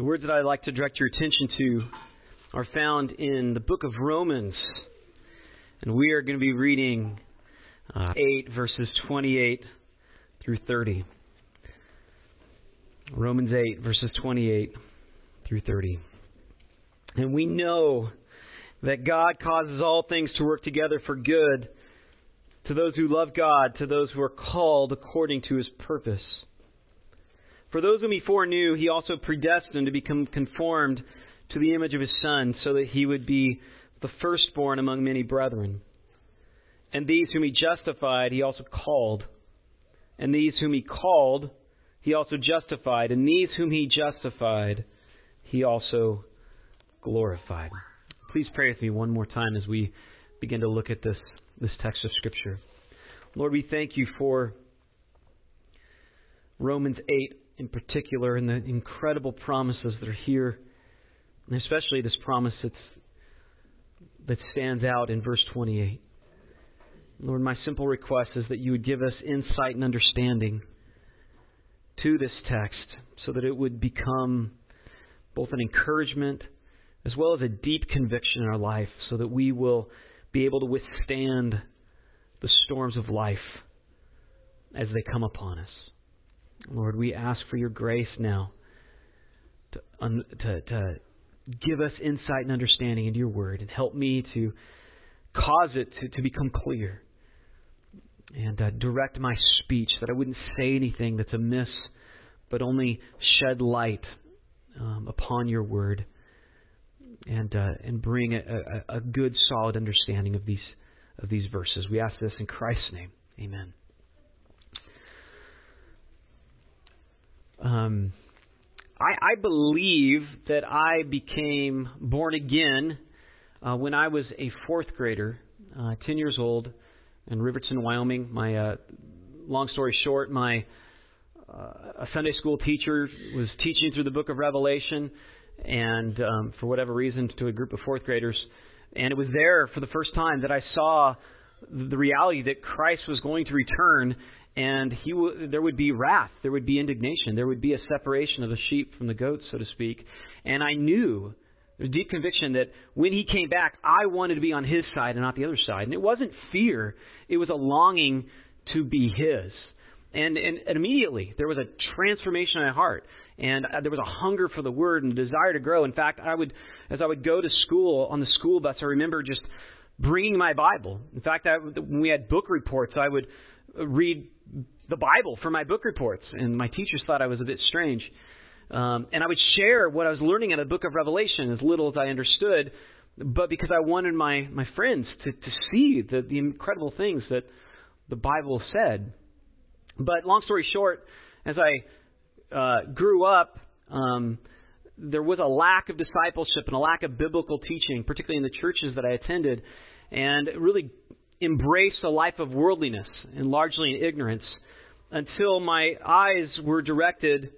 The words that I'd like to direct your attention to are found in the book of Romans. And we are going to be reading uh, 8, verses 28 through 30. Romans 8, verses 28 through 30. And we know that God causes all things to work together for good to those who love God, to those who are called according to his purpose. For those whom he foreknew, he also predestined to become conformed to the image of his Son, so that he would be the firstborn among many brethren. And these whom he justified, he also called. And these whom he called, he also justified. And these whom he justified, he also glorified. Please pray with me one more time as we begin to look at this, this text of Scripture. Lord, we thank you for Romans 8 in particular and the incredible promises that are here, and especially this promise that's, that stands out in verse 28. Lord, my simple request is that you would give us insight and understanding to this text so that it would become both an encouragement as well as a deep conviction in our life so that we will be able to withstand the storms of life as they come upon us. Lord, we ask for your grace now to, un, to, to give us insight and understanding into your word and help me to cause it to, to become clear and uh, direct my speech that I wouldn't say anything that's amiss, but only shed light um, upon your word and uh, and bring a, a, a good, solid understanding of these of these verses. We ask this in Christ's name. Amen. Um, I, I believe that I became born again uh, when I was a fourth grader, uh, 10 years old, in Riverton, Wyoming. My uh, long story short, my uh, a Sunday school teacher was teaching through the book of Revelation, and um, for whatever reason, to a group of fourth graders, and it was there for the first time that I saw the reality that Christ was going to return and he w- there would be wrath, there would be indignation, there would be a separation of the sheep from the goats, so to speak. And I knew, there's deep conviction that when he came back, I wanted to be on his side and not the other side. And it wasn't fear, it was a longing to be his. And, and, and immediately there was a transformation in my heart, and uh, there was a hunger for the word and a desire to grow. In fact, I would, as I would go to school on the school bus, I remember just bringing my Bible. In fact, I, when we had book reports, I would read the Bible for my book reports, and my teachers thought I was a bit strange. Um, and I would share what I was learning in the book of Revelation, as little as I understood, but because I wanted my, my friends to, to see the, the incredible things that the Bible said. But long story short, as I uh, grew up, um, there was a lack of discipleship and a lack of biblical teaching, particularly in the churches that I attended, and really embraced a life of worldliness and largely in ignorance until my eyes were directed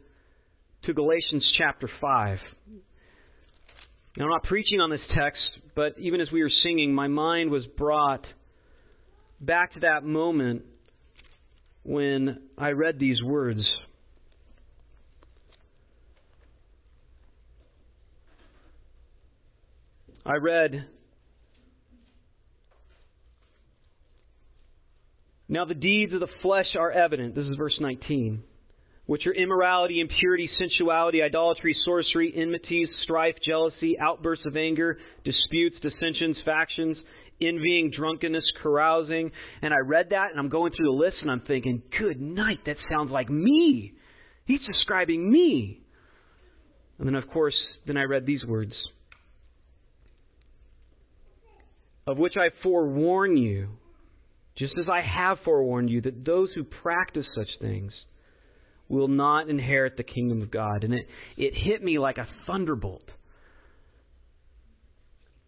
to Galatians chapter 5. Now, I'm not preaching on this text, but even as we were singing, my mind was brought back to that moment when I read these words. I read Now the deeds of the flesh are evident. This is verse 19. Which are immorality, impurity, sensuality, idolatry, sorcery, enmities, strife, jealousy, outbursts of anger, disputes, dissensions, factions, envying, drunkenness, carousing. And I read that and I'm going through the list and I'm thinking, good night, that sounds like me. He's describing me. And then, of course, then I read these words Of which I forewarn you just as I have forewarned you, that those who practice such things will not inherit the kingdom of God. And it, it hit me like a thunderbolt.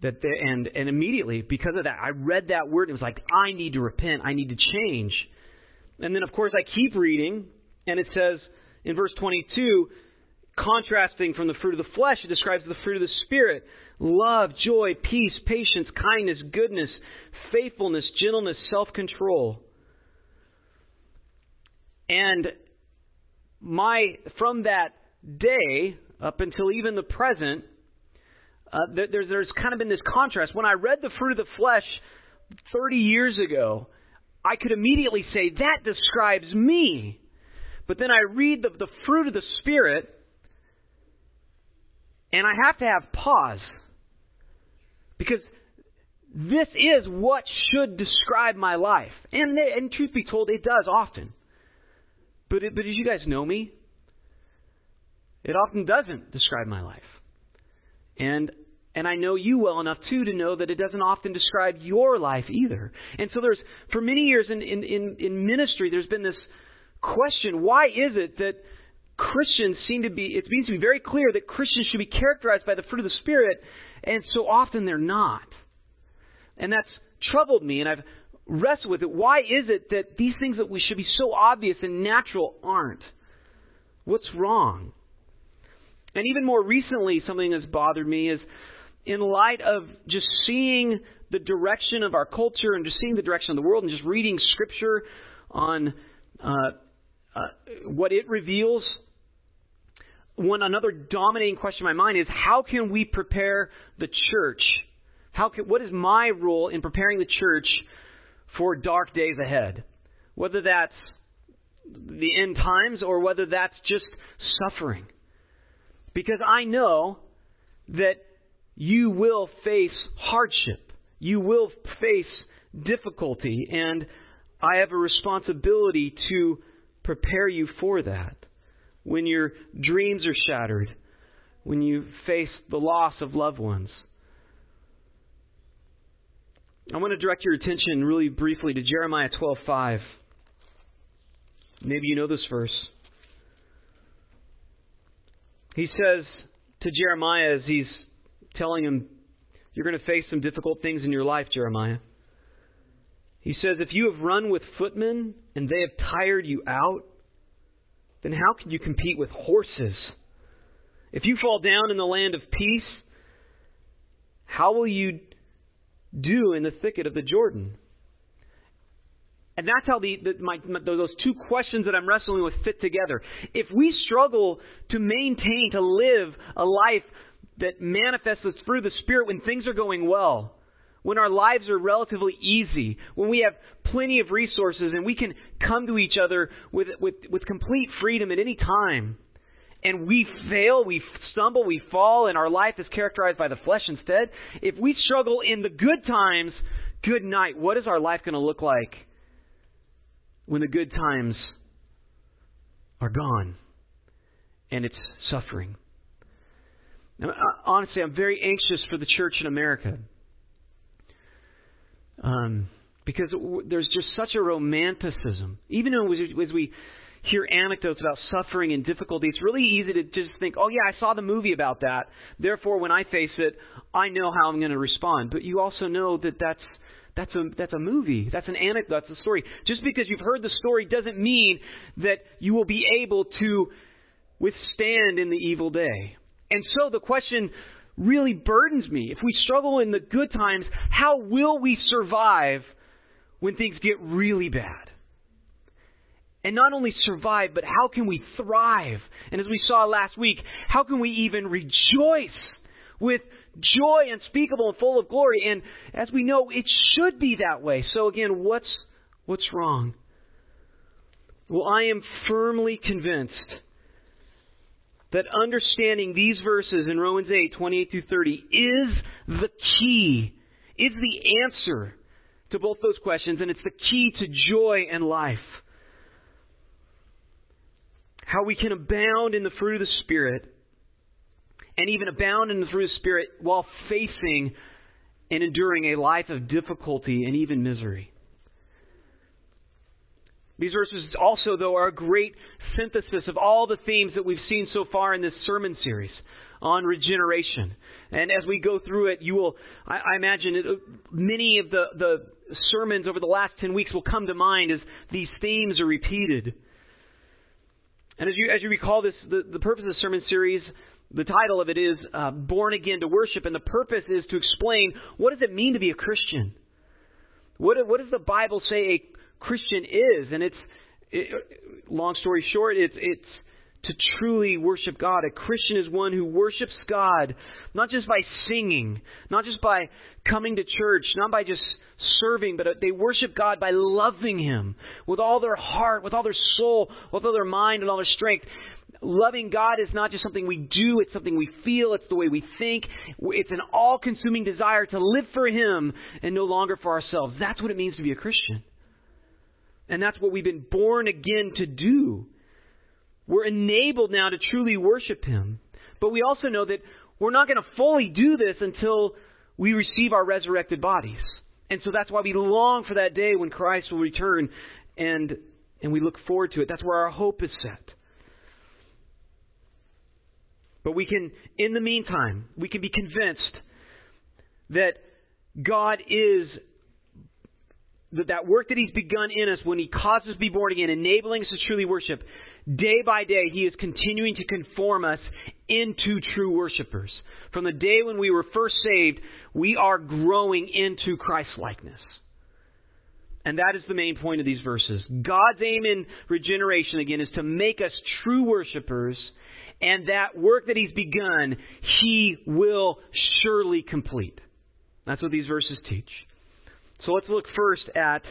That and, and immediately, because of that, I read that word and it was like, I need to repent. I need to change. And then, of course, I keep reading, and it says in verse 22, contrasting from the fruit of the flesh, it describes the fruit of the Spirit love, joy, peace, patience, kindness, goodness, faithfulness, gentleness, self control. And my from that day, up until even the present, uh, there's, there's kind of been this contrast. When I read the fruit of the flesh 30 years ago, I could immediately say, that describes me. But then I read the, the fruit of the Spirit, and I have to have pause. Because this is what should describe my life. And, and truth be told, it does often. But, it, but as you guys know me, it often doesn't describe my life. And and I know you well enough too to know that it doesn't often describe your life either. And so there's for many years in, in, in, in ministry there's been this question, why is it that Christians seem to be it seems to be very clear that Christians should be characterized by the fruit of the Spirit, and so often they're not. And that's troubled me, and I've wrestled with it. Why is it that these things that we should be so obvious and natural aren't? What's wrong? And even more recently, something that's bothered me is in light of just seeing the direction of our culture and just seeing the direction of the world and just reading Scripture on uh, uh, what it reveals, one another dominating question in my mind is how can we prepare the church how can, what is my role in preparing the church for dark days ahead? Whether that's the end times or whether that's just suffering. Because I know that you will face hardship. You will face difficulty. And I have a responsibility to prepare you for that. When your dreams are shattered, when you face the loss of loved ones. I want to direct your attention really briefly to Jeremiah 12:5. Maybe you know this verse. He says to Jeremiah as he's telling him, You're going to face some difficult things in your life, Jeremiah. He says, If you have run with footmen and they have tired you out, then how can you compete with horses? If you fall down in the land of peace, how will you do in the thicket of the Jordan? And that's how the, the my, my, those two questions that I'm wrestling with fit together. If we struggle to maintain, to live a life that manifests through the Spirit when things are going well, when our lives are relatively easy, when we have plenty of resources and we can come to each other with, with, with complete freedom at any time, and we fail, we stumble, we fall, and our life is characterized by the flesh instead, if we struggle in the good times, good night, what is our life going to look like when the good times are gone and it's suffering? Now, uh, honestly, I'm very anxious for the church in America. Um, because there's just such a romanticism. Even as we hear anecdotes about suffering and difficulty, it's really easy to just think, oh, yeah, I saw the movie about that. Therefore, when I face it, I know how I'm going to respond. But you also know that that's. That's a, that's a movie. That's an anecdote. That's a story. Just because you've heard the story doesn't mean that you will be able to withstand in the evil day. And so the question really burdens me. If we struggle in the good times, how will we survive when things get really bad? And not only survive, but how can we thrive? And as we saw last week, how can we even rejoice with joy unspeakable and full of glory? And as we know, it should be that way. So again, what's what's wrong? Well, I am firmly convinced that understanding these verses in Romans 8, 28 through 30 is the key, is the answer to both those questions, and it's the key to joy and life how we can abound in the fruit of the Spirit and even abound in the fruit of the Spirit while facing and enduring a life of difficulty and even misery. These verses also, though, are a great synthesis of all the themes that we've seen so far in this sermon series on regeneration. And as we go through it, you will, I, I imagine, it, many of the, the sermons over the last 10 weeks will come to mind as these themes are repeated. And as you, as you recall this, the, the purpose of the sermon series, the title of it is uh, Born Again to Worship, and the purpose is to explain what does it mean to be a Christian? What, what does the Bible say Christian is? And it's, it, long story short, it's, it's to truly worship God. A Christian is one who worships God, not just by singing, not just by coming to church, not by just serving, but they worship God by loving Him with all their heart, with all their soul, with all their mind, and all their strength. Loving God is not just something we do, it's something we feel, it's the way we think. It's an all consuming desire to live for Him and no longer for ourselves. That's what it means to be a Christian. And that's what we've been born again to do. We're enabled now to truly worship Him. But we also know that we're not going to fully do this until we receive our resurrected bodies. And so that's why we long for that day when Christ will return and, and we look forward to it. That's where our hope is set. But we can, in the meantime, we can be convinced that God is that work that He's begun in us when He causes us to be born again, enabling us to truly worship, day by day He is continuing to conform us into true worshipers. From the day when we were first saved, we are growing into Christ likeness. And that is the main point of these verses. God's aim in regeneration, again, is to make us true worshipers, and that work that He's begun, He will surely complete. That's what these verses teach. So let's look first at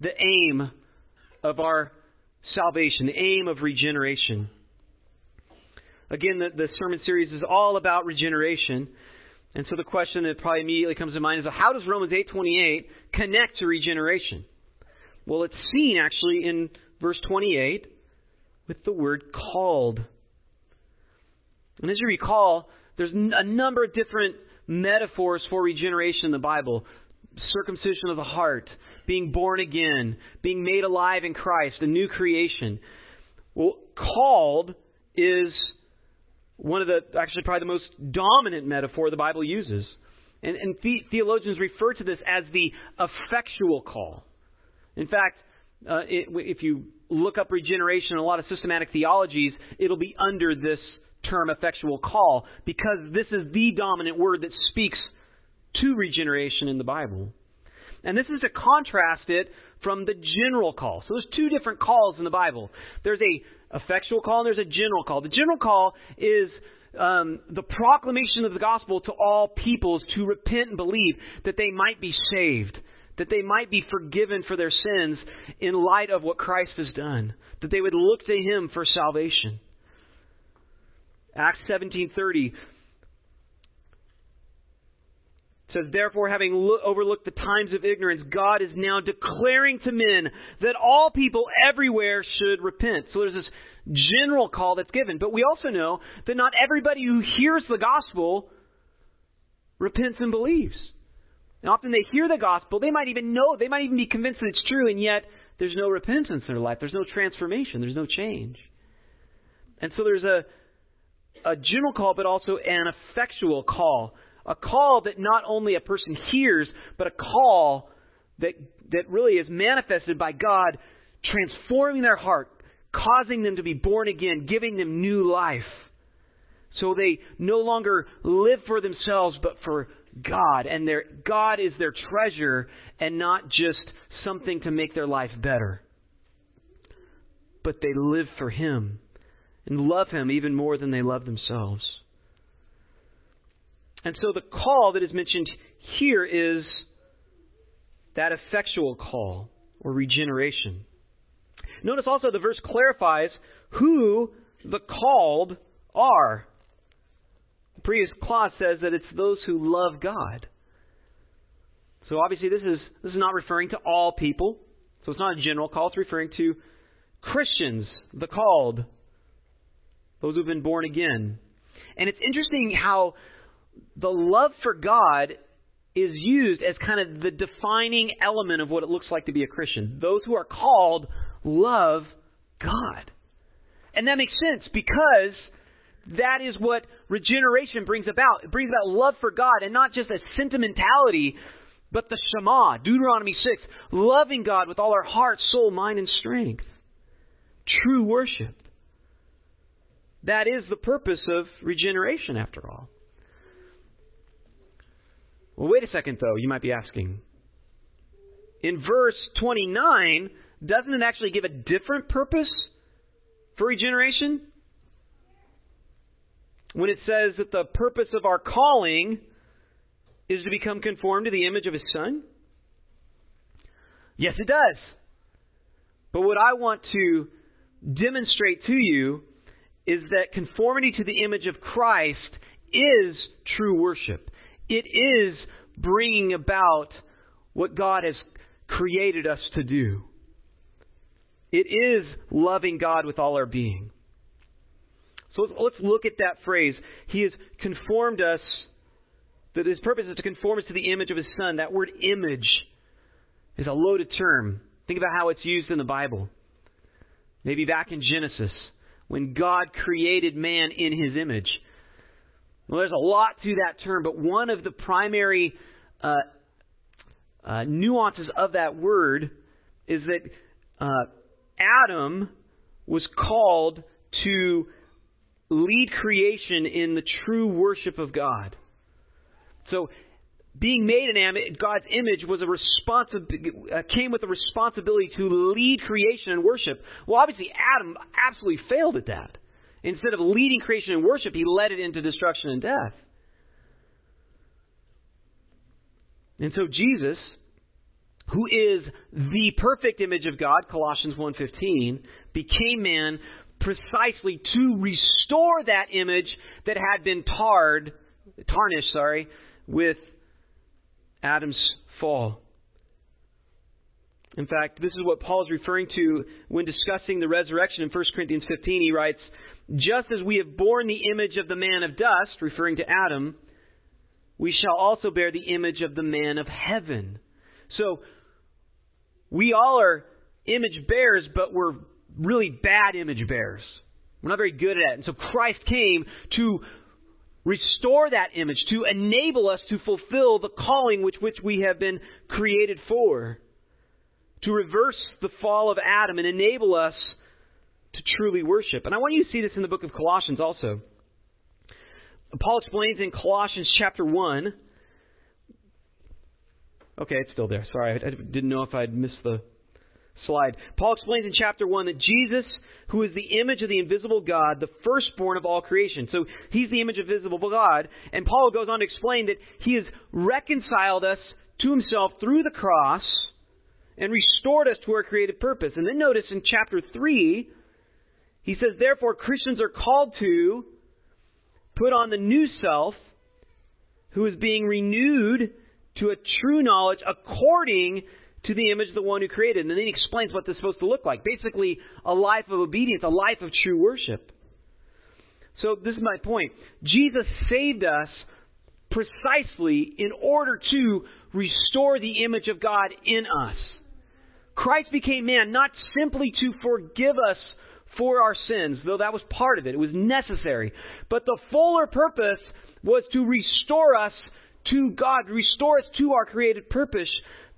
the aim of our salvation, the aim of regeneration. Again, the, the sermon series is all about regeneration. And so the question that probably immediately comes to mind is how does Romans 8:28 connect to regeneration? Well, it's seen actually in verse 28 with the word called. And as you recall, there's a number of different metaphors for regeneration in the Bible circumcision of the heart, being born again, being made alive in Christ, a new creation. Well, called is one of the, actually, probably the most dominant metaphor the Bible uses. And, and the, theologians refer to this as the effectual call. In fact, uh, it, if you look up regeneration in a lot of systematic theologies, it'll be under this term effectual call because this is the dominant word that speaks to regeneration in the Bible. And this is to contrast it from the general call. So there's two different calls in the Bible. There's a effectual call and there's a general call. The general call is um, the proclamation of the gospel to all peoples to repent and believe that they might be saved, that they might be forgiven for their sins in light of what Christ has done, that they would look to Him for salvation. Acts 17:30 says, Therefore, having lo- overlooked the times of ignorance, God is now declaring to men that all people everywhere should repent. So there's this general call that's given. But we also know that not everybody who hears the gospel repents and believes. And often they hear the gospel, they might even know, they might even be convinced that it's true, and yet there's no repentance in their life. There's no transformation. There's no change. And so there's a, a general call, but also an effectual call a call that not only a person hears, but a call that, that really is manifested by God transforming their heart, causing them to be born again, giving them new life. So they no longer live for themselves, but for God. And their, God is their treasure and not just something to make their life better. But they live for Him and love Him even more than they love themselves. And so the call that is mentioned here is that effectual call or regeneration. Notice also the verse clarifies who the called are. The previous clause says that it's those who love God. So obviously this is this is not referring to all people. So it's not a general call, it's referring to Christians, the called, those who've been born again. And it's interesting how the love for God is used as kind of the defining element of what it looks like to be a Christian. Those who are called love God. And that makes sense because that is what regeneration brings about. It brings about love for God and not just a sentimentality, but the Shema, Deuteronomy 6, loving God with all our heart, soul, mind, and strength. True worship. That is the purpose of regeneration, after all. Well, wait a second, though, you might be asking. In verse 29, doesn't it actually give a different purpose for regeneration? when it says that the purpose of our calling is to become conformed to the image of His Son? Yes, it does. But what I want to demonstrate to you is that conformity to the image of Christ is true worship. It is bringing about what God has created us to do. It is loving God with all our being. So let's look at that phrase. He has conformed us, that his purpose is to conform us to the image of his Son. That word image is a loaded term. Think about how it's used in the Bible. Maybe back in Genesis, when God created man in his image. Well, there's a lot to that term, but one of the primary uh, uh, nuances of that word is that uh, Adam was called to lead creation in the true worship of God. So, being made in God's image was a responsi- uh, came with a responsibility to lead creation in worship. Well, obviously, Adam absolutely failed at that. Instead of leading creation in worship, he led it into destruction and death. And so Jesus, who is the perfect image of God, Colossians 1:15, became man precisely to restore that image that had been tarred, tarnished, sorry, with Adam's fall. In fact, this is what Paul is referring to when discussing the resurrection in 1 Corinthians 15. He writes, Just as we have borne the image of the man of dust, referring to Adam, we shall also bear the image of the man of heaven. So, we all are image bearers, but we're really bad image bearers. We're not very good at it. And so Christ came to restore that image, to enable us to fulfill the calling which, which we have been created for, to reverse the fall of Adam and enable us to truly worship. And I want you to see this in the book of Colossians also. Paul explains in Colossians chapter 1. Okay, it's still there. Sorry, I didn't know if I'd missed the slide. Paul explains in chapter 1 that Jesus, who is the image of the invisible God, the firstborn of all creation. So he's the image of visible God. And Paul goes on to explain that he has reconciled us to himself through the cross and restored us to our creative purpose. And then notice in chapter 3, he says, Therefore, Christians are called to put on the new self who is being renewed to a true knowledge according to the image of the one who created. And then he explains what this is supposed to look like. Basically, a life of obedience, a life of true worship. So, this is my point. Jesus saved us precisely in order to restore the image of God in us. Christ became man not simply to forgive us for our sins, though that was part of it, it was necessary. But the fuller purpose was to restore us to God, restore us to our created purpose,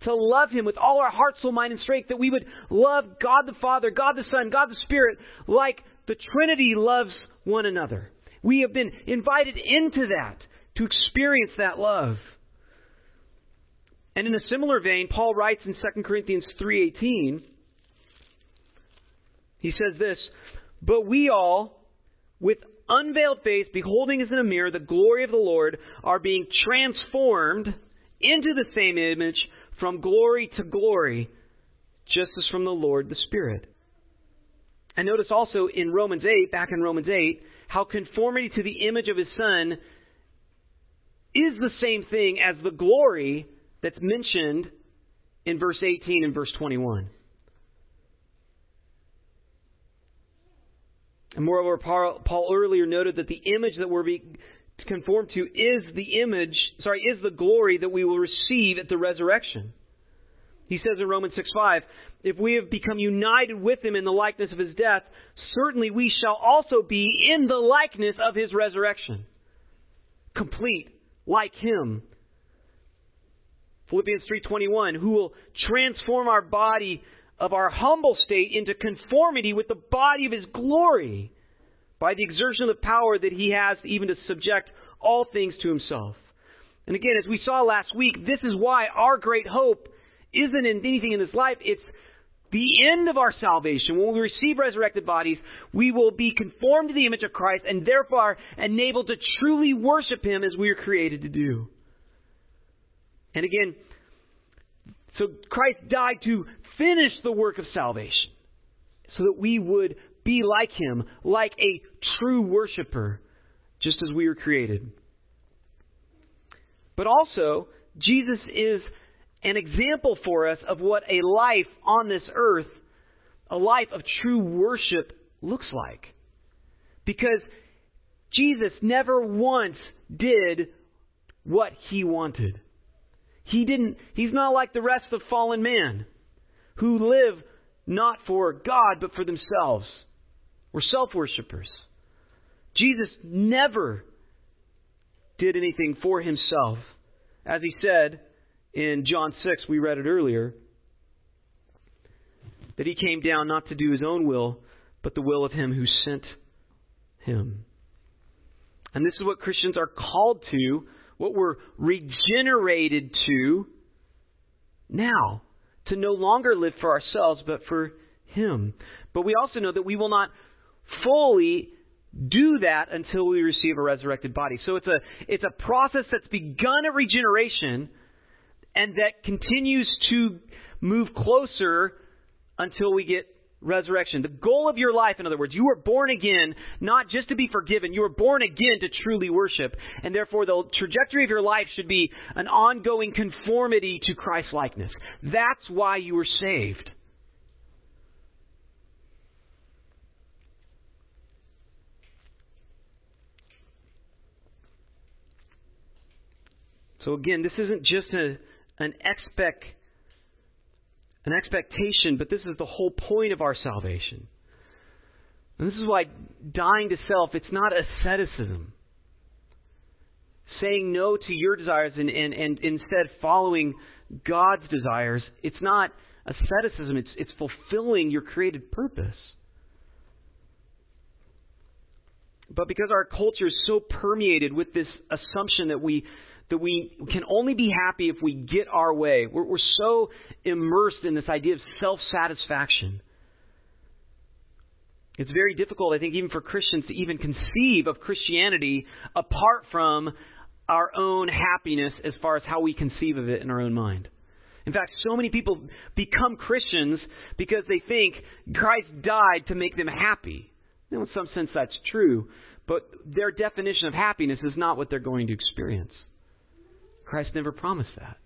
to love Him with all our heart, soul, mind, and strength, that we would love God the Father, God the Son, God the Spirit, like the Trinity loves one another. We have been invited into that to experience that love. And in a similar vein, Paul writes in 2 Corinthians 3:18, he says this, "But we all with unveiled face beholding as in a mirror the glory of the Lord are being transformed into the same image from glory to glory, just as from the Lord the Spirit. And notice also in Romans 8, back in Romans 8, how conformity to the image of his Son is the same thing as the glory that's mentioned in verse 18 and verse 21. And moreover, Paul earlier noted that the image that we're being to conform to is the image, sorry, is the glory that we will receive at the resurrection. He says in Romans 6 5, if we have become united with him in the likeness of his death, certainly we shall also be in the likeness of his resurrection. Complete, like him. Philippians 3:21 who will transform our body of our humble state into conformity with the body of his glory by the exertion of the power that he has even to subject all things to himself. And again, as we saw last week, this is why our great hope isn't in anything in this life. It's the end of our salvation, when we receive resurrected bodies, we will be conformed to the image of Christ and therefore enabled to truly worship Him as we are created to do. And again, so Christ died to finish the work of salvation so that we would be like Him, like a true worshiper, just as we were created. But also, Jesus is an example for us of what a life on this earth, a life of true worship, looks like. Because Jesus never once did what he wanted. He didn't, he's not like the rest of fallen man who live not for God but for themselves. We're self worshippers. Jesus never did anything for himself. As he said, in John 6, we read it earlier, that he came down not to do his own will, but the will of him who sent him. And this is what Christians are called to, what we're regenerated to now, to no longer live for ourselves, but for him. But we also know that we will not fully do that until we receive a resurrected body. So it's a it's a process that's begun at regeneration and that continues to move closer until we get resurrection. The goal of your life, in other words, you were born again not just to be forgiven, you were born again to truly worship. And therefore, the trajectory of your life should be an ongoing conformity to Christ likeness. That's why you were saved. So again, this isn't just a an expect an expectation, but this is the whole point of our salvation. And this is why dying to self, it's not asceticism. Saying no to your desires and, and, and instead following God's desires, it's not asceticism, it's, it's fulfilling your created purpose. But because our culture is so permeated with this assumption that we that we can only be happy if we get our way. We're, we're so immersed in this idea of self satisfaction. It's very difficult, I think, even for Christians to even conceive of Christianity apart from our own happiness as far as how we conceive of it in our own mind. In fact, so many people become Christians because they think Christ died to make them happy. Now, in some sense, that's true, but their definition of happiness is not what they're going to experience. Christ never promised that.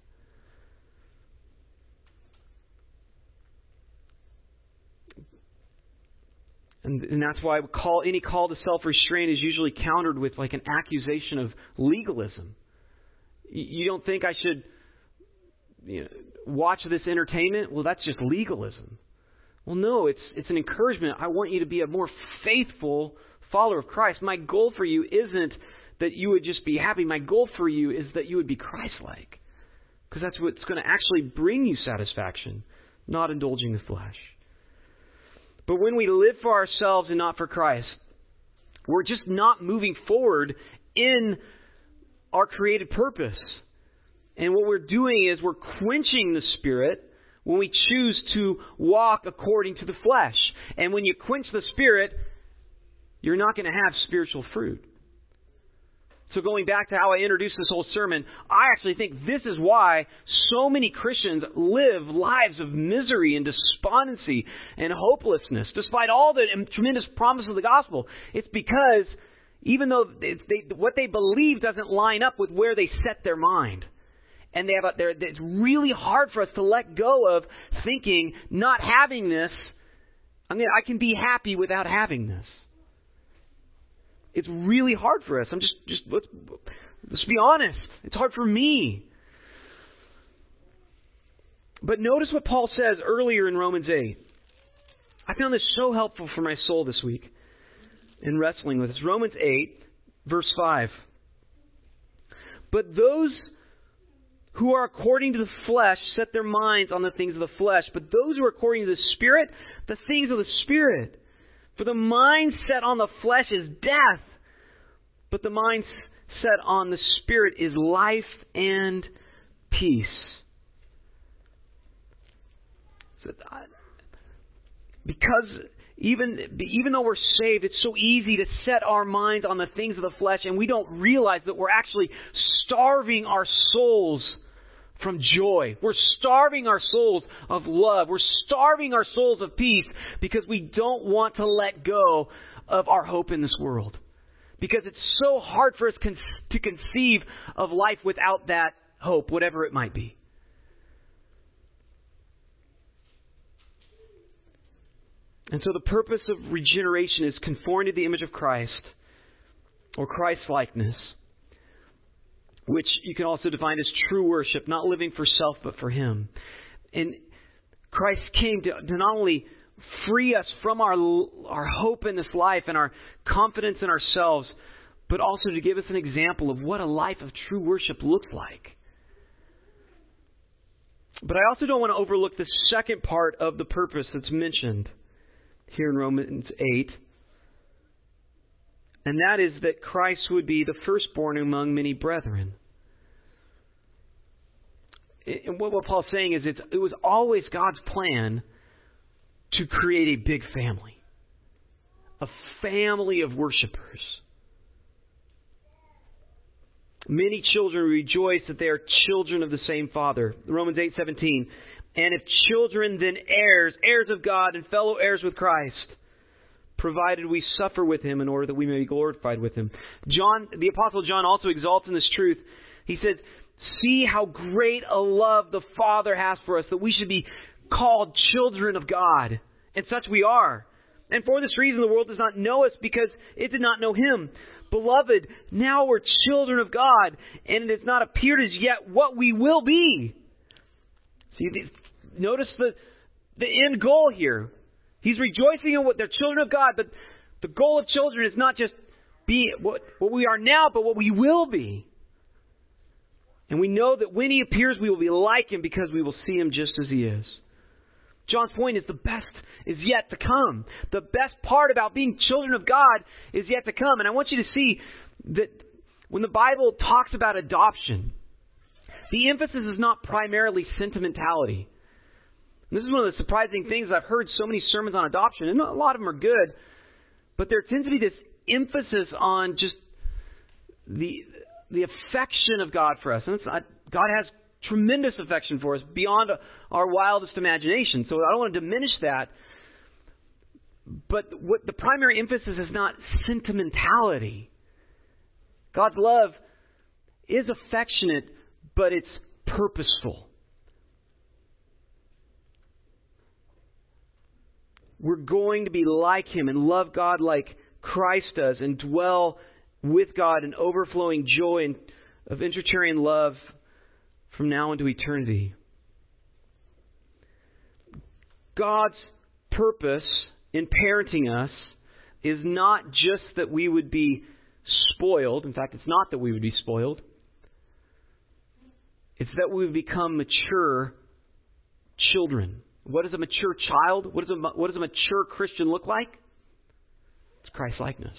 And, and that's why call, any call to self restraint is usually countered with like an accusation of legalism. You don't think I should you know, watch this entertainment? Well, that's just legalism. Well, no, it's it's an encouragement. I want you to be a more faithful follower of Christ. My goal for you isn't that you would just be happy. My goal for you is that you would be Christ like. Because that's what's going to actually bring you satisfaction, not indulging the flesh. But when we live for ourselves and not for Christ, we're just not moving forward in our created purpose. And what we're doing is we're quenching the Spirit when we choose to walk according to the flesh. And when you quench the Spirit, you're not going to have spiritual fruit. So, going back to how I introduced this whole sermon, I actually think this is why so many Christians live lives of misery and despondency and hopelessness, despite all the tremendous promise of the gospel. It's because even though they, what they believe doesn't line up with where they set their mind. And they have a, it's really hard for us to let go of thinking, not having this, I mean, I can be happy without having this. It's really hard for us. I'm just just let's let's be honest. It's hard for me. But notice what Paul says earlier in Romans 8. I found this so helpful for my soul this week in wrestling with this. Romans 8, verse 5. But those who are according to the flesh set their minds on the things of the flesh, but those who are according to the Spirit, the things of the Spirit. For the mind set on the flesh is death, but the mind set on the Spirit is life and peace. So uh, because even even though we're saved, it's so easy to set our minds on the things of the flesh, and we don't realize that we're actually starving our souls from joy. We're starving our souls of love. We're starving our souls of peace because we don't want to let go of our hope in this world. Because it's so hard for us con- to conceive of life without that hope, whatever it might be. And so the purpose of regeneration is conforming to the image of Christ or Christ likeness, which you can also define as true worship, not living for self but for Him. And Christ came to, to not only free us from our, our hope in this life and our confidence in ourselves, but also to give us an example of what a life of true worship looks like. But I also don't want to overlook the second part of the purpose that's mentioned here in Romans 8. And that is that Christ would be the firstborn among many brethren. And what, Paul's saying is it was always God's plan to create a big family, a family of worshipers. Many children rejoice that they are children of the same Father. Romans 8:17. And if children, then heirs, heirs of God and fellow heirs with Christ, provided we suffer with him in order that we may be glorified with him. John, the apostle John also exalts in this truth. He says, "See how great a love the Father has for us that we should be called children of God. And such we are. And for this reason, the world does not know us because it did not know him. Beloved, now we're children of God, and it has not appeared as yet what we will be. See, notice the, the end goal here. He's rejoicing in what they're children of God, but the goal of children is not just be what, what we are now, but what we will be. And we know that when he appears, we will be like him because we will see him just as he is. John's point is the best is yet to come. The best part about being children of God is yet to come. And I want you to see that when the Bible talks about adoption, the emphasis is not primarily sentimentality. And this is one of the surprising things. I've heard so many sermons on adoption, and a lot of them are good, but there tends to be this emphasis on just the the affection of God for us. And God has tremendous affection for us beyond our wildest imagination. So I don't want to diminish that. But what the primary emphasis is not sentimentality. God's love is affectionate, but it's purposeful. We're going to be like Him and love God like Christ does and dwell with God in overflowing joy and of intertarian love from now into eternity. God's purpose in parenting us is not just that we would be spoiled. In fact, it's not that we would be spoiled. It's that we would become mature children. What does a mature child, what does a, what does a mature Christian look like? It's Christ likeness.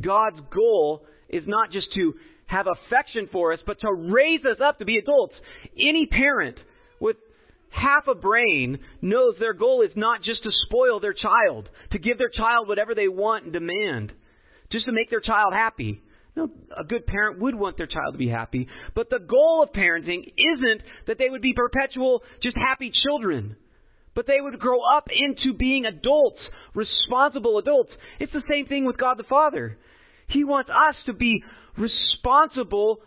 God's goal is not just to have affection for us, but to raise us up to be adults. Any parent with half a brain knows their goal is not just to spoil their child, to give their child whatever they want and demand, just to make their child happy. No, a good parent would want their child to be happy, but the goal of parenting isn't that they would be perpetual, just happy children but they would grow up into being adults, responsible adults. It's the same thing with God the Father. He wants us to be responsible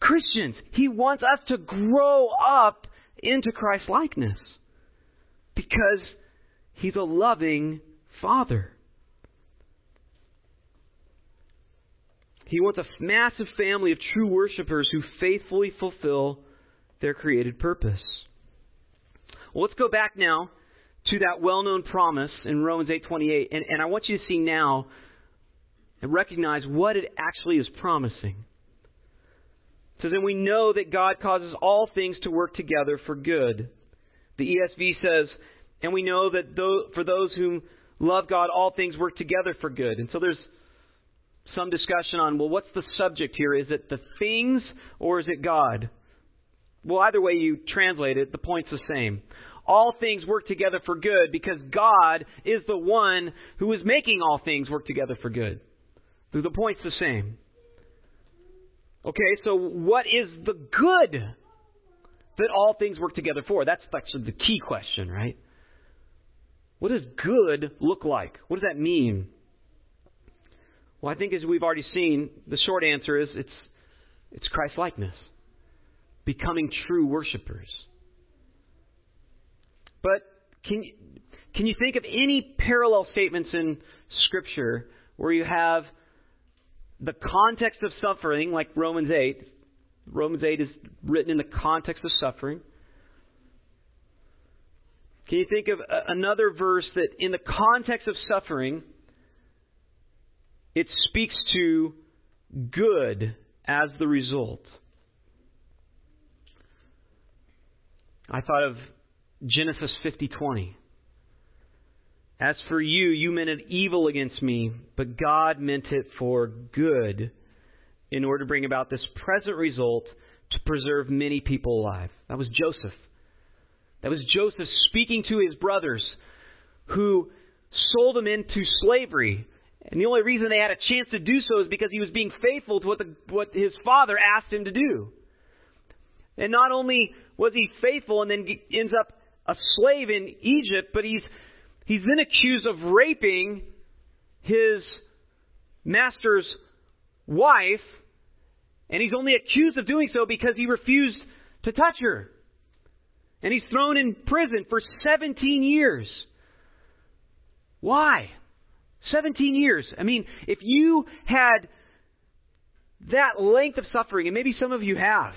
Christians. He wants us to grow up into Christ likeness because He's a loving Father. He wants a massive family of true worshipers who faithfully fulfill their created purpose. Well, let's go back now to that well-known promise in Romans 8:28, and, and I want you to see now and recognize what it actually is promising. So then we know that God causes all things to work together for good. The ESV says, and we know that for those who love God, all things work together for good. And so there's some discussion on, well, what's the subject here? Is it the things or is it God? Well, either way you translate it, the point's the same. all things work together for good because God is the one who is making all things work together for good. The point's the same. Okay, so what is the good that all things work together for? That's actually the key question, right? What does good look like? What does that mean? Well, I think as we've already seen, the short answer is it's it's Christ likeness. Becoming true worshipers. But can can you think of any parallel statements in Scripture where you have the context of suffering, like Romans 8? Romans 8 is written in the context of suffering. Can you think of another verse that, in the context of suffering, it speaks to good as the result? I thought of Genesis 50:20. As for you, you meant it evil against me, but God meant it for good in order to bring about this present result to preserve many people alive. That was Joseph. That was Joseph speaking to his brothers who sold him into slavery. And the only reason they had a chance to do so is because he was being faithful to what, the, what his father asked him to do. And not only was he faithful and then ends up a slave in Egypt, but he's, he's then accused of raping his master's wife, and he's only accused of doing so because he refused to touch her. And he's thrown in prison for 17 years. Why? 17 years. I mean, if you had that length of suffering, and maybe some of you have,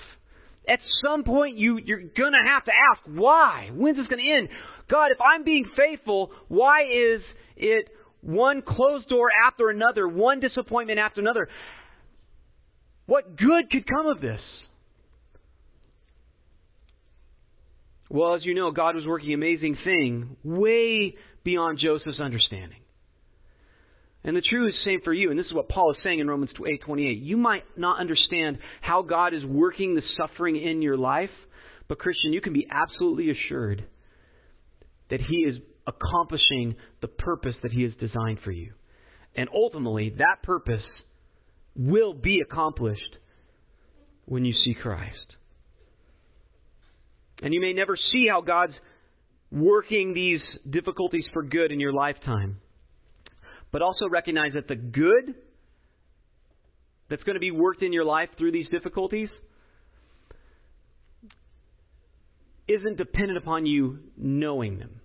at some point you, you're going to have to ask, why? When's this going to end? God, if I'm being faithful, why is it one closed door after another, one disappointment after another? What good could come of this? Well, as you know, God was working amazing thing way beyond Joseph's understanding. And the truth is the same for you, and this is what Paul is saying in Romans 8:28. You might not understand how God is working the suffering in your life, but Christian, you can be absolutely assured that he is accomplishing the purpose that he has designed for you. And ultimately, that purpose will be accomplished when you see Christ. And you may never see how God's working these difficulties for good in your lifetime but also recognize that the good that's going to be worked in your life through these difficulties isn't dependent upon you knowing them.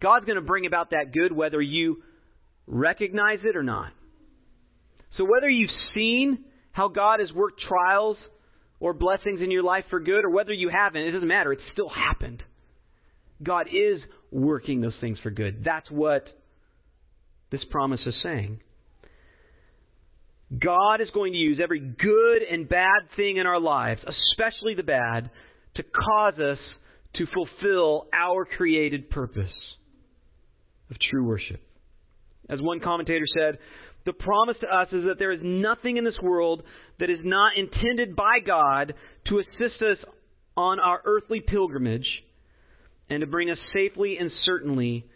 God's going to bring about that good whether you recognize it or not. So whether you've seen how God has worked trials or blessings in your life for good or whether you haven't, it doesn't matter. It's still happened. God is working those things for good. That's what this promise is saying. God is going to use every good and bad thing in our lives, especially the bad, to cause us to fulfill our created purpose of true worship. As one commentator said, the promise to us is that there is nothing in this world that is not intended by God to assist us on our earthly pilgrimage and to bring us safely and certainly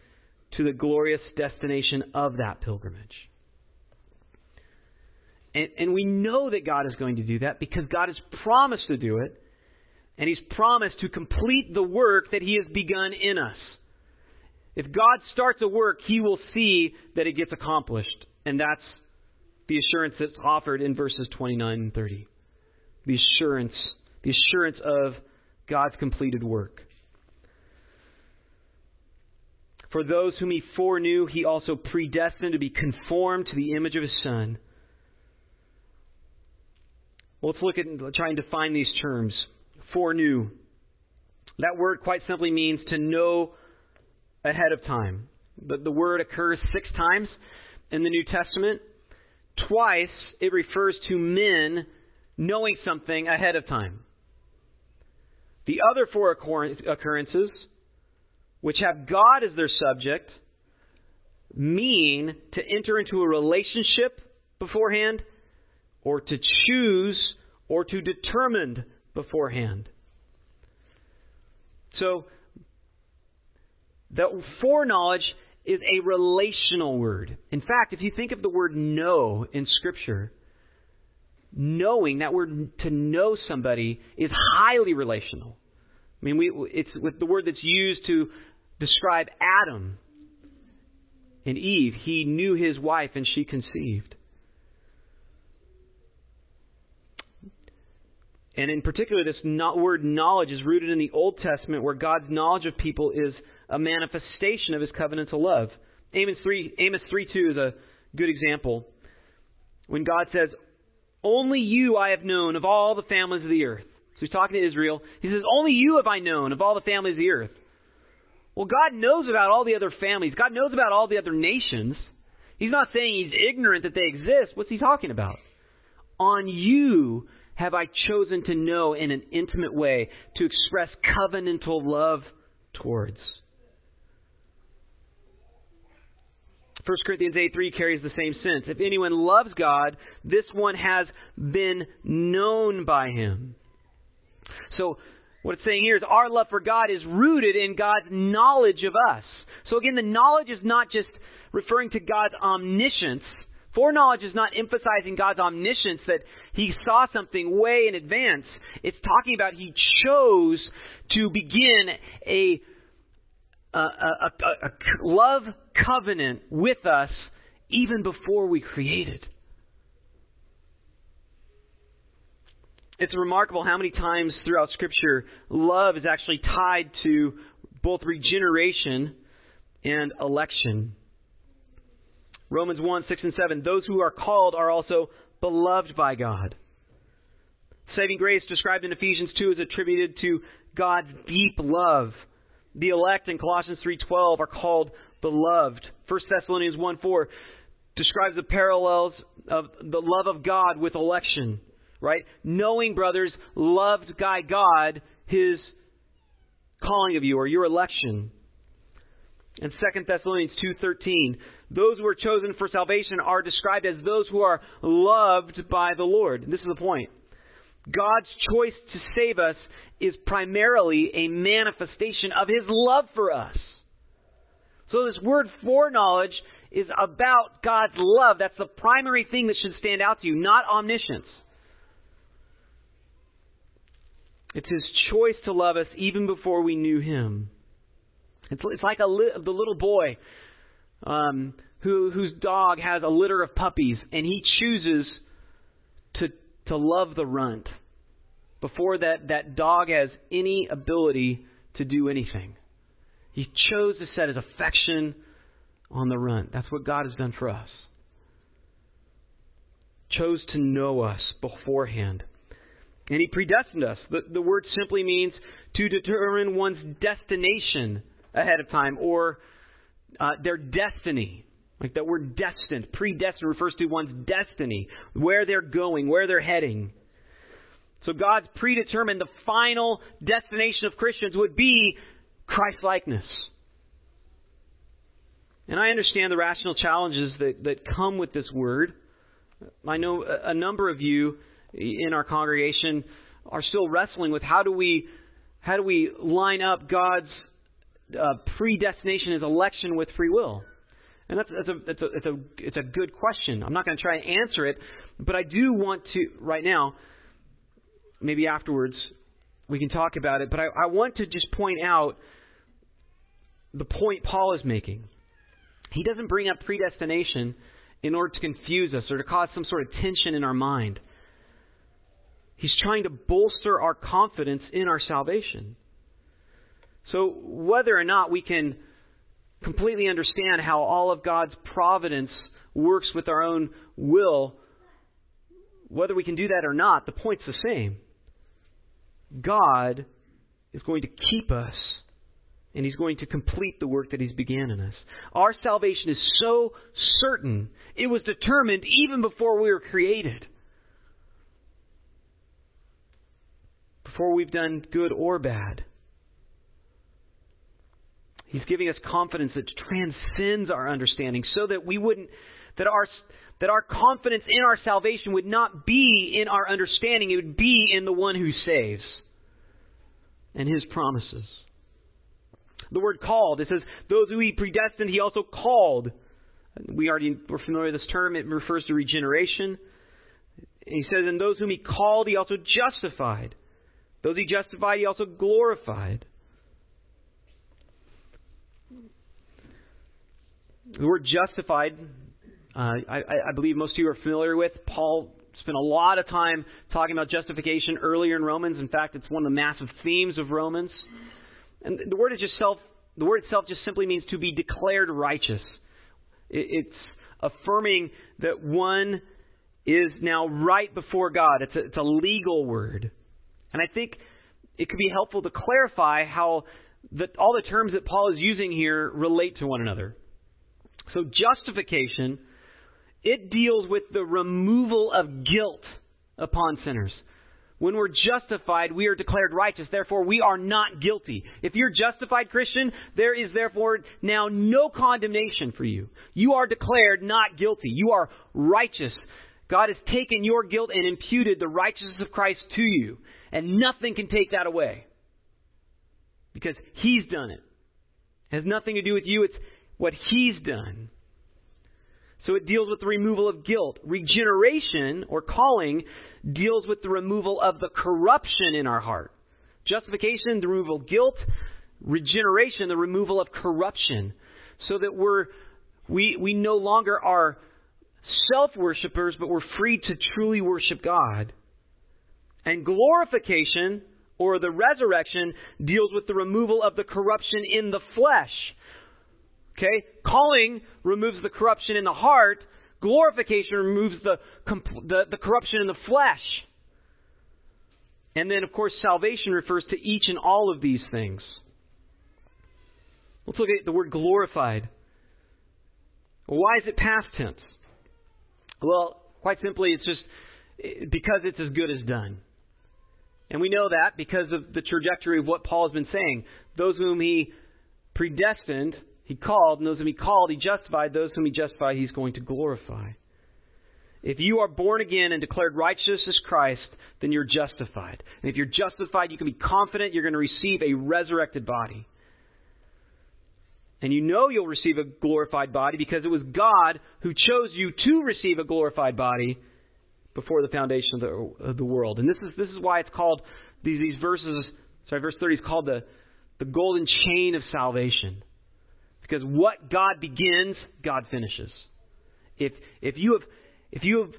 to the glorious destination of that pilgrimage. And, and we know that God is going to do that because God has promised to do it, and He's promised to complete the work that He has begun in us. If God starts a work, He will see that it gets accomplished. And that's the assurance that's offered in verses 29 and 30. The assurance, the assurance of God's completed work. For those whom he foreknew, he also predestined to be conformed to the image of his Son. Well, let's look at try and define these terms. Foreknew. That word quite simply means to know ahead of time. The word occurs six times in the New Testament. Twice it refers to men knowing something ahead of time. The other four occurrences which have God as their subject, mean to enter into a relationship beforehand, or to choose, or to determine beforehand. So, that foreknowledge is a relational word. In fact, if you think of the word know in Scripture, knowing, that word to know somebody, is highly relational. I mean, we, it's with the word that's used to describe Adam and Eve. He knew his wife and she conceived. And in particular, this word knowledge is rooted in the Old Testament, where God's knowledge of people is a manifestation of his covenantal love. Amos 3, Amos 3 2 is a good example. When God says, Only you I have known of all the families of the earth. So he's talking to Israel. He says, Only you have I known of all the families of the earth. Well, God knows about all the other families. God knows about all the other nations. He's not saying he's ignorant that they exist. What's he talking about? On you have I chosen to know in an intimate way to express covenantal love towards. 1 Corinthians 8 3 carries the same sense. If anyone loves God, this one has been known by him. So, what it's saying here is our love for God is rooted in God's knowledge of us. So, again, the knowledge is not just referring to God's omniscience. Foreknowledge is not emphasizing God's omniscience that he saw something way in advance. It's talking about he chose to begin a a, a, a, love covenant with us even before we created. It's remarkable how many times throughout Scripture love is actually tied to both regeneration and election. Romans 1 6 and 7. Those who are called are also beloved by God. Saving grace described in Ephesians 2 is attributed to God's deep love the elect in Colossians 3:12 are called beloved. 1 Thessalonians 1:4 describes the parallels of the love of God with election, right? Knowing brothers loved by God his calling of you or your election. And 2 Thessalonians 2:13, those who are chosen for salvation are described as those who are loved by the Lord. This is the point. God's choice to save us is primarily a manifestation of His love for us. So this word foreknowledge is about God's love. That's the primary thing that should stand out to you, not omniscience. It's His choice to love us even before we knew Him. It's, it's like a li- the little boy um, who, whose dog has a litter of puppies, and he chooses to to love the runt before that, that dog has any ability to do anything. He chose to set his affection on the runt. That's what God has done for us. Chose to know us beforehand. And he predestined us. The, the word simply means to determine one's destination ahead of time or uh, their destiny. Like that word destined, predestined refers to one's destiny, where they're going, where they're heading. So God's predetermined the final destination of Christians would be Christ likeness. And I understand the rational challenges that, that come with this word. I know a, a number of you in our congregation are still wrestling with how do we how do we line up God's uh, predestination, His election, with free will. And that's, that's, a, that's, a, it's, a, it's a good question. I'm not going to try and answer it, but I do want to, right now, maybe afterwards, we can talk about it, but I, I want to just point out the point Paul is making. He doesn't bring up predestination in order to confuse us or to cause some sort of tension in our mind. He's trying to bolster our confidence in our salvation. So, whether or not we can completely understand how all of God's providence works with our own will, whether we can do that or not, the point's the same. God is going to keep us and He's going to complete the work that He's began in us. Our salvation is so certain, it was determined even before we were created. Before we've done good or bad. He's giving us confidence that transcends our understanding so that we wouldn't that our that our confidence in our salvation would not be in our understanding, it would be in the one who saves and his promises. The word called, it says, those who he predestined, he also called. We already we're familiar with this term. It refers to regeneration. he says, and those whom he called, he also justified. Those he justified, he also glorified. The word justified, uh, I, I believe most of you are familiar with. Paul spent a lot of time talking about justification earlier in Romans. In fact, it's one of the massive themes of Romans. And the word is just self. The word itself just simply means to be declared righteous. It's affirming that one is now right before God. It's a, it's a legal word. And I think it could be helpful to clarify how the, all the terms that Paul is using here relate to one another. So justification, it deals with the removal of guilt upon sinners. When we're justified, we are declared righteous. Therefore, we are not guilty. If you're justified Christian, there is therefore now no condemnation for you. You are declared not guilty. You are righteous. God has taken your guilt and imputed the righteousness of Christ to you. And nothing can take that away. Because He's done it. It has nothing to do with you. It's what He's done. So it deals with the removal of guilt. Regeneration, or calling, deals with the removal of the corruption in our heart. Justification, the removal of guilt. Regeneration, the removal of corruption. So that we're, we, we no longer are self worshippers, but we're free to truly worship God. And glorification, or the resurrection, deals with the removal of the corruption in the flesh. Okay? Calling removes the corruption in the heart. Glorification removes the, the, the corruption in the flesh. And then, of course, salvation refers to each and all of these things. Let's look at the word glorified. Why is it past tense? Well, quite simply, it's just because it's as good as done. And we know that because of the trajectory of what Paul has been saying. Those whom he predestined, he called, and those whom he called, he justified. Those whom he justified, he's going to glorify. If you are born again and declared righteous as Christ, then you're justified. And if you're justified, you can be confident you're going to receive a resurrected body. And you know you'll receive a glorified body because it was God who chose you to receive a glorified body before the foundation of the, of the world. And this is, this is why it's called, these, these verses, sorry, verse 30 is called the, the golden chain of salvation. Because what God begins, God finishes. If, if, you, have, if you have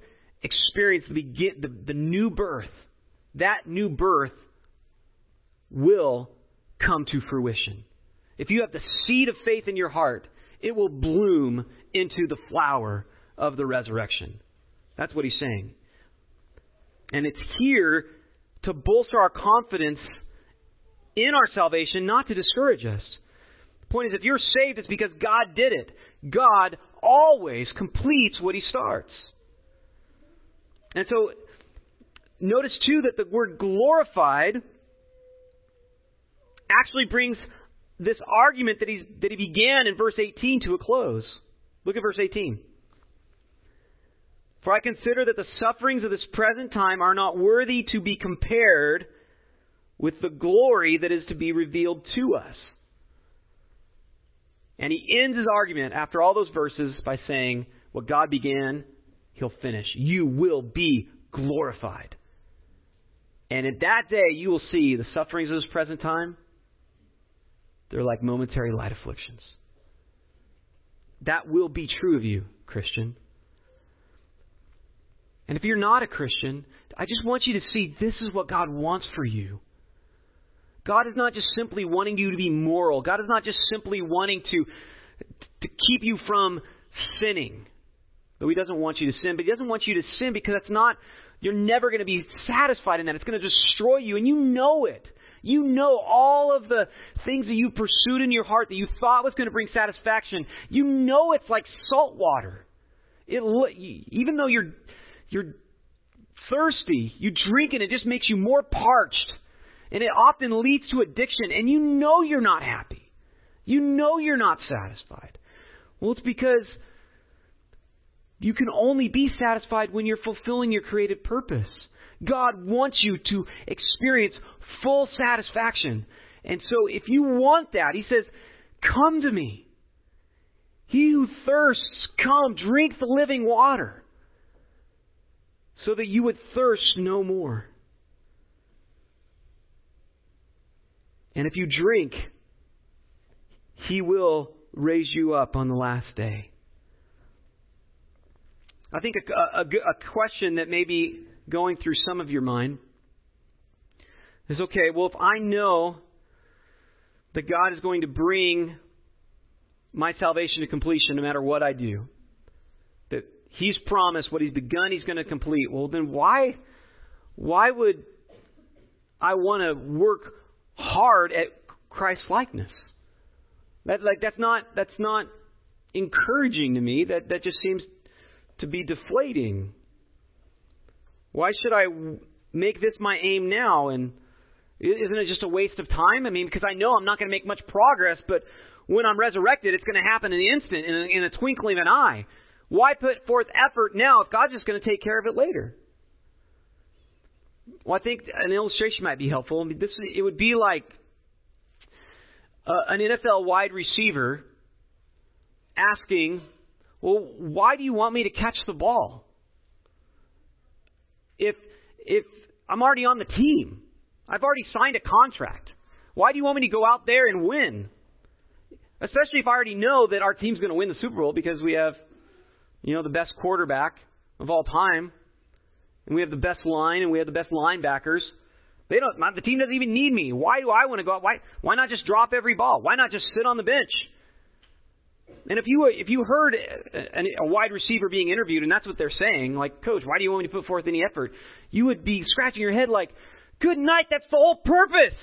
experienced the, begin, the, the new birth, that new birth will come to fruition. If you have the seed of faith in your heart, it will bloom into the flower of the resurrection. That's what he's saying. And it's here to bolster our confidence in our salvation, not to discourage us. The point is, if you're saved, it's because God did it. God always completes what He starts. And so, notice too that the word glorified actually brings this argument that, he's, that he began in verse 18 to a close. Look at verse 18. For I consider that the sufferings of this present time are not worthy to be compared with the glory that is to be revealed to us. And he ends his argument after all those verses by saying, What God began, he'll finish. You will be glorified. And at that day, you will see the sufferings of this present time. They're like momentary light afflictions. That will be true of you, Christian. And if you're not a Christian, I just want you to see this is what God wants for you. God is not just simply wanting you to be moral. God is not just simply wanting to, to keep you from sinning. Though He doesn't want you to sin, but He doesn't want you to sin because that's not, you're never going to be satisfied in that. It's going to destroy you, and you know it. You know all of the things that you pursued in your heart that you thought was going to bring satisfaction. You know it's like salt water. It, even though you're, you're thirsty, you drink and it just makes you more parched. And it often leads to addiction, and you know you're not happy. You know you're not satisfied. Well, it's because you can only be satisfied when you're fulfilling your created purpose. God wants you to experience full satisfaction. And so if you want that, he says, Come to me. He who thirsts, come, drink the living water, so that you would thirst no more. And if you drink, he will raise you up on the last day. I think a, a, a, question that may be going through some of your mind is okay, well, if I know that God is going to bring my salvation to completion no matter what I do. He's promised what He's begun, He's going to complete. Well, then why, why would I want to work hard at Christ likeness? That like that's not that's not encouraging to me. That that just seems to be deflating. Why should I make this my aim now and isn't it just a waste of time? I mean, because I know I'm not going to make much progress, but when I'm resurrected, it's going to happen in the instant, in a, in a twinkling of an eye. Why put forth effort now if God's just going to take care of it later? Well, I think an illustration might be helpful. I mean, this it would be like uh, an NFL wide receiver asking, "Well, why do you want me to catch the ball? If if I'm already on the team, I've already signed a contract. Why do you want me to go out there and win? Especially if I already know that our team's going to win the Super Bowl because we have, you know, the best quarterback of all time, and we have the best line, and we have the best linebackers. They don't. The team doesn't even need me. Why do I want to go out? Why? Why not just drop every ball? Why not just sit on the bench? And if you if you heard a, a wide receiver being interviewed, and that's what they're saying, like, Coach, why do you want me to put forth any effort? You would be scratching your head like, Good night. That's the whole purpose.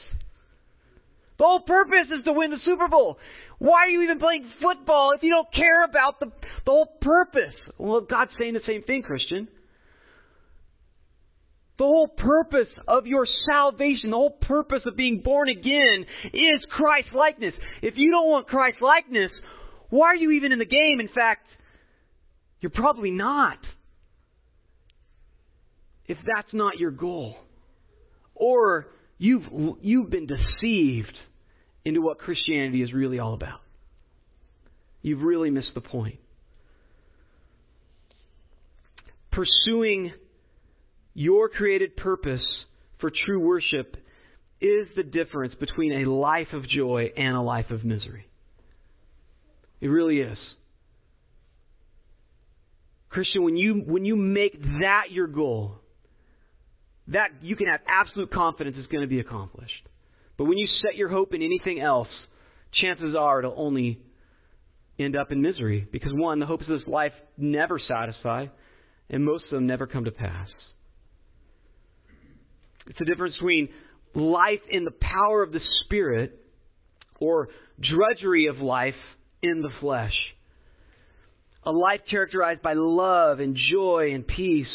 The whole purpose is to win the Super Bowl. Why are you even playing football if you don't care about the, the whole purpose? Well, God's saying the same thing, Christian. The whole purpose of your salvation, the whole purpose of being born again is Christ likeness. If you don't want Christ likeness, why are you even in the game? In fact, you're probably not. If that's not your goal. Or you've, you've been deceived into what Christianity is really all about. You've really missed the point. Pursuing your created purpose for true worship is the difference between a life of joy and a life of misery. It really is. Christian, when you, when you make that your goal, that you can have absolute confidence is going to be accomplished. But when you set your hope in anything else, chances are it'll only end up in misery. Because one, the hopes of this life never satisfy, and most of them never come to pass. It's the difference between life in the power of the Spirit or drudgery of life in the flesh. A life characterized by love and joy and peace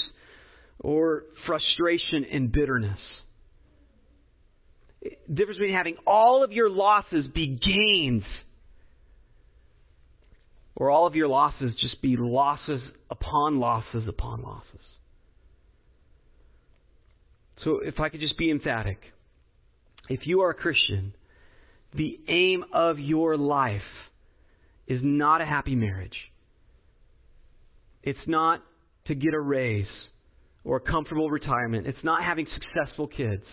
or frustration and bitterness. The difference between having all of your losses be gains or all of your losses just be losses upon losses upon losses. So, if I could just be emphatic, if you are a Christian, the aim of your life is not a happy marriage. It's not to get a raise or a comfortable retirement. It's not having successful kids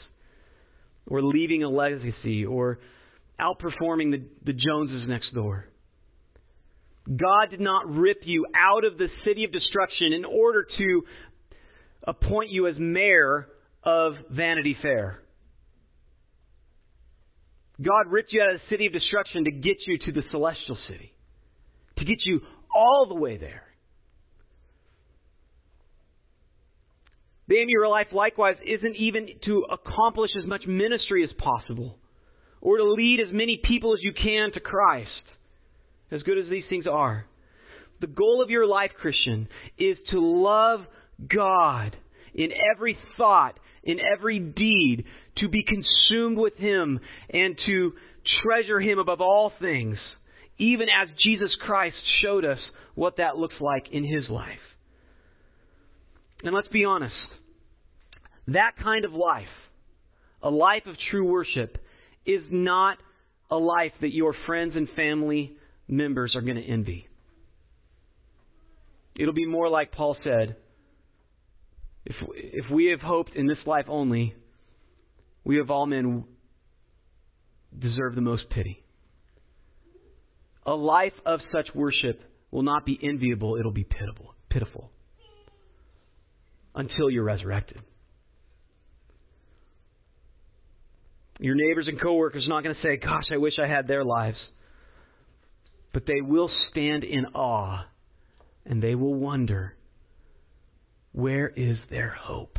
or leaving a legacy or outperforming the, the Joneses next door. God did not rip you out of the city of destruction in order to appoint you as mayor of Vanity Fair. God ripped you out of the city of destruction to get you to the celestial city, to get you all the way there. The aim of your life, likewise, isn't even to accomplish as much ministry as possible or to lead as many people as you can to Christ, as good as these things are. The goal of your life, Christian, is to love God in every thought, in every deed, to be consumed with Him, and to treasure Him above all things, even as Jesus Christ showed us what that looks like in His life. And let's be honest that kind of life, a life of true worship, is not a life that your friends and family members are going to envy. It'll be more like Paul said if, if we have hoped in this life only, we of all men deserve the most pity. A life of such worship will not be enviable, it'll be pitiful, pitiful until you're resurrected. Your neighbors and coworkers are not going to say, Gosh, I wish I had their lives. But they will stand in awe and they will wonder, Where is their hope?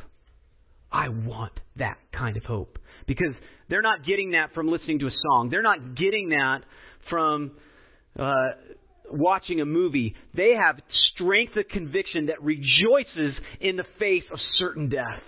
I want that kind of hope. Because they're not getting that from listening to a song. They're not getting that from uh, watching a movie. They have strength of conviction that rejoices in the face of certain death.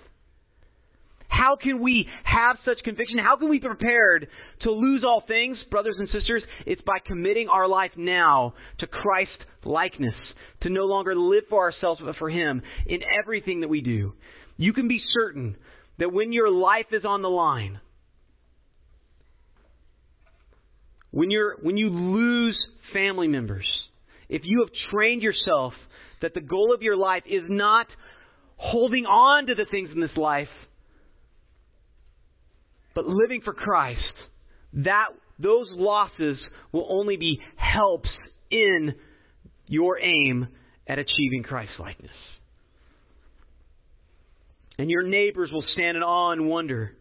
How can we have such conviction? How can we be prepared to lose all things, brothers and sisters? It's by committing our life now to Christ likeness, to no longer live for ourselves but for Him in everything that we do. You can be certain that when your life is on the line, when, you're, when you lose family members, if you have trained yourself that the goal of your life is not holding on to the things in this life, but living for Christ, that those losses will only be helps in your aim at achieving Christ likeness. And your neighbors will stand in awe and wonder.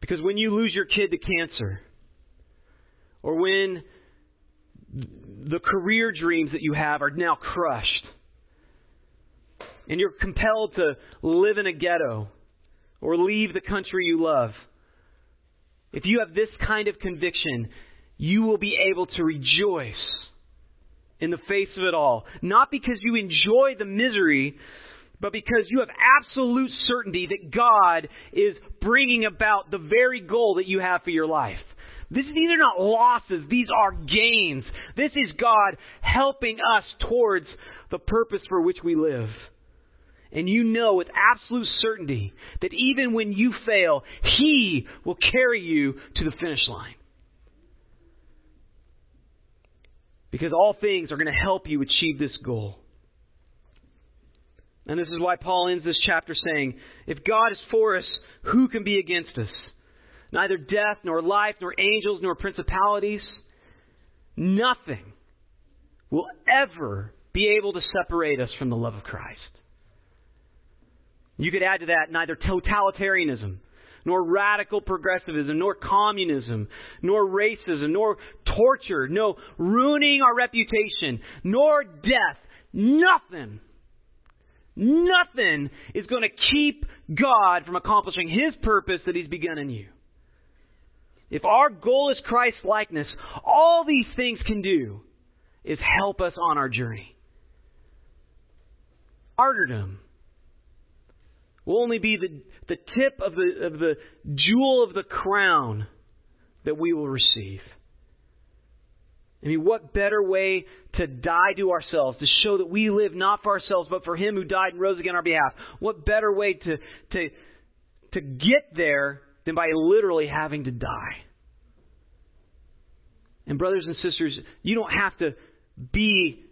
Because when you lose your kid to cancer, or when the career dreams that you have are now crushed, and you're compelled to live in a ghetto, or leave the country you love. If you have this kind of conviction, you will be able to rejoice in the face of it all. Not because you enjoy the misery, but because you have absolute certainty that God is bringing about the very goal that you have for your life. This, these are not losses, these are gains. This is God helping us towards the purpose for which we live. And you know with absolute certainty that even when you fail, He will carry you to the finish line. Because all things are going to help you achieve this goal. And this is why Paul ends this chapter saying, If God is for us, who can be against us? Neither death, nor life, nor angels, nor principalities, nothing will ever be able to separate us from the love of Christ. You could add to that neither totalitarianism, nor radical progressivism, nor communism, nor racism, nor torture, no ruining our reputation, nor death. Nothing, nothing is going to keep God from accomplishing His purpose that He's begun in you. If our goal is Christ likeness, all these things can do is help us on our journey. Martyrdom will only be the, the tip of the, of the jewel of the crown that we will receive. I mean, what better way to die to ourselves, to show that we live not for ourselves, but for Him who died and rose again on our behalf? What better way to, to, to get there than by literally having to die? And, brothers and sisters, you don't have to be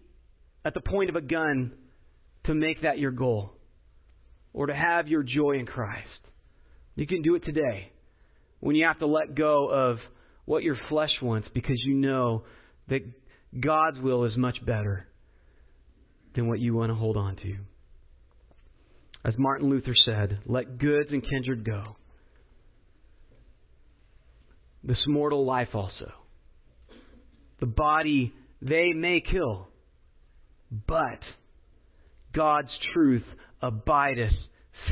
at the point of a gun to make that your goal or to have your joy in Christ. You can do it today when you have to let go of what your flesh wants because you know that God's will is much better than what you want to hold on to. As Martin Luther said, let goods and kindred go. This mortal life also. The body they may kill, but God's truth abideth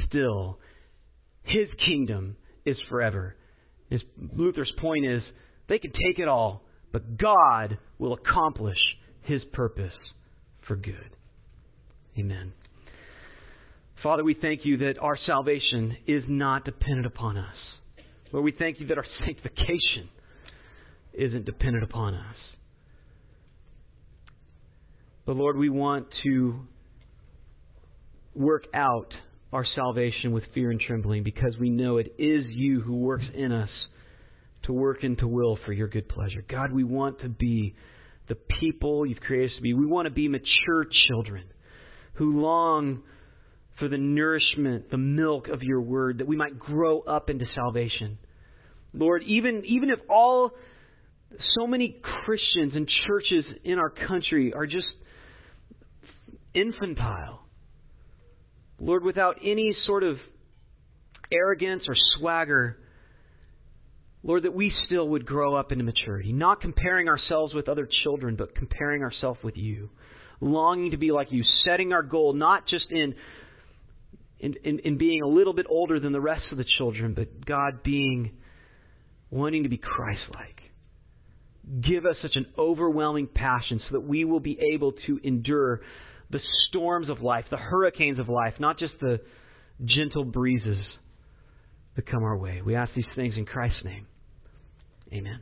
still. His kingdom is forever. His, Luther's point is they can take it all, but God will accomplish his purpose for good. Amen. Father, we thank you that our salvation is not dependent upon us. Lord, we thank you that our sanctification isn't dependent upon us. But Lord, we want to work out our salvation with fear and trembling because we know it is you who works in us to work and to will for your good pleasure. God, we want to be the people you've created us to be. We want to be mature children who long for the nourishment, the milk of your word, that we might grow up into salvation. Lord, even, even if all, so many Christians and churches in our country are just infantile, Lord, without any sort of arrogance or swagger, Lord, that we still would grow up into maturity, not comparing ourselves with other children, but comparing ourselves with you, longing to be like you, setting our goal not just in, in, in, in being a little bit older than the rest of the children, but God being, wanting to be Christ like. Give us such an overwhelming passion so that we will be able to endure the storms of life, the hurricanes of life, not just the gentle breezes that come our way. We ask these things in Christ's name. Amen.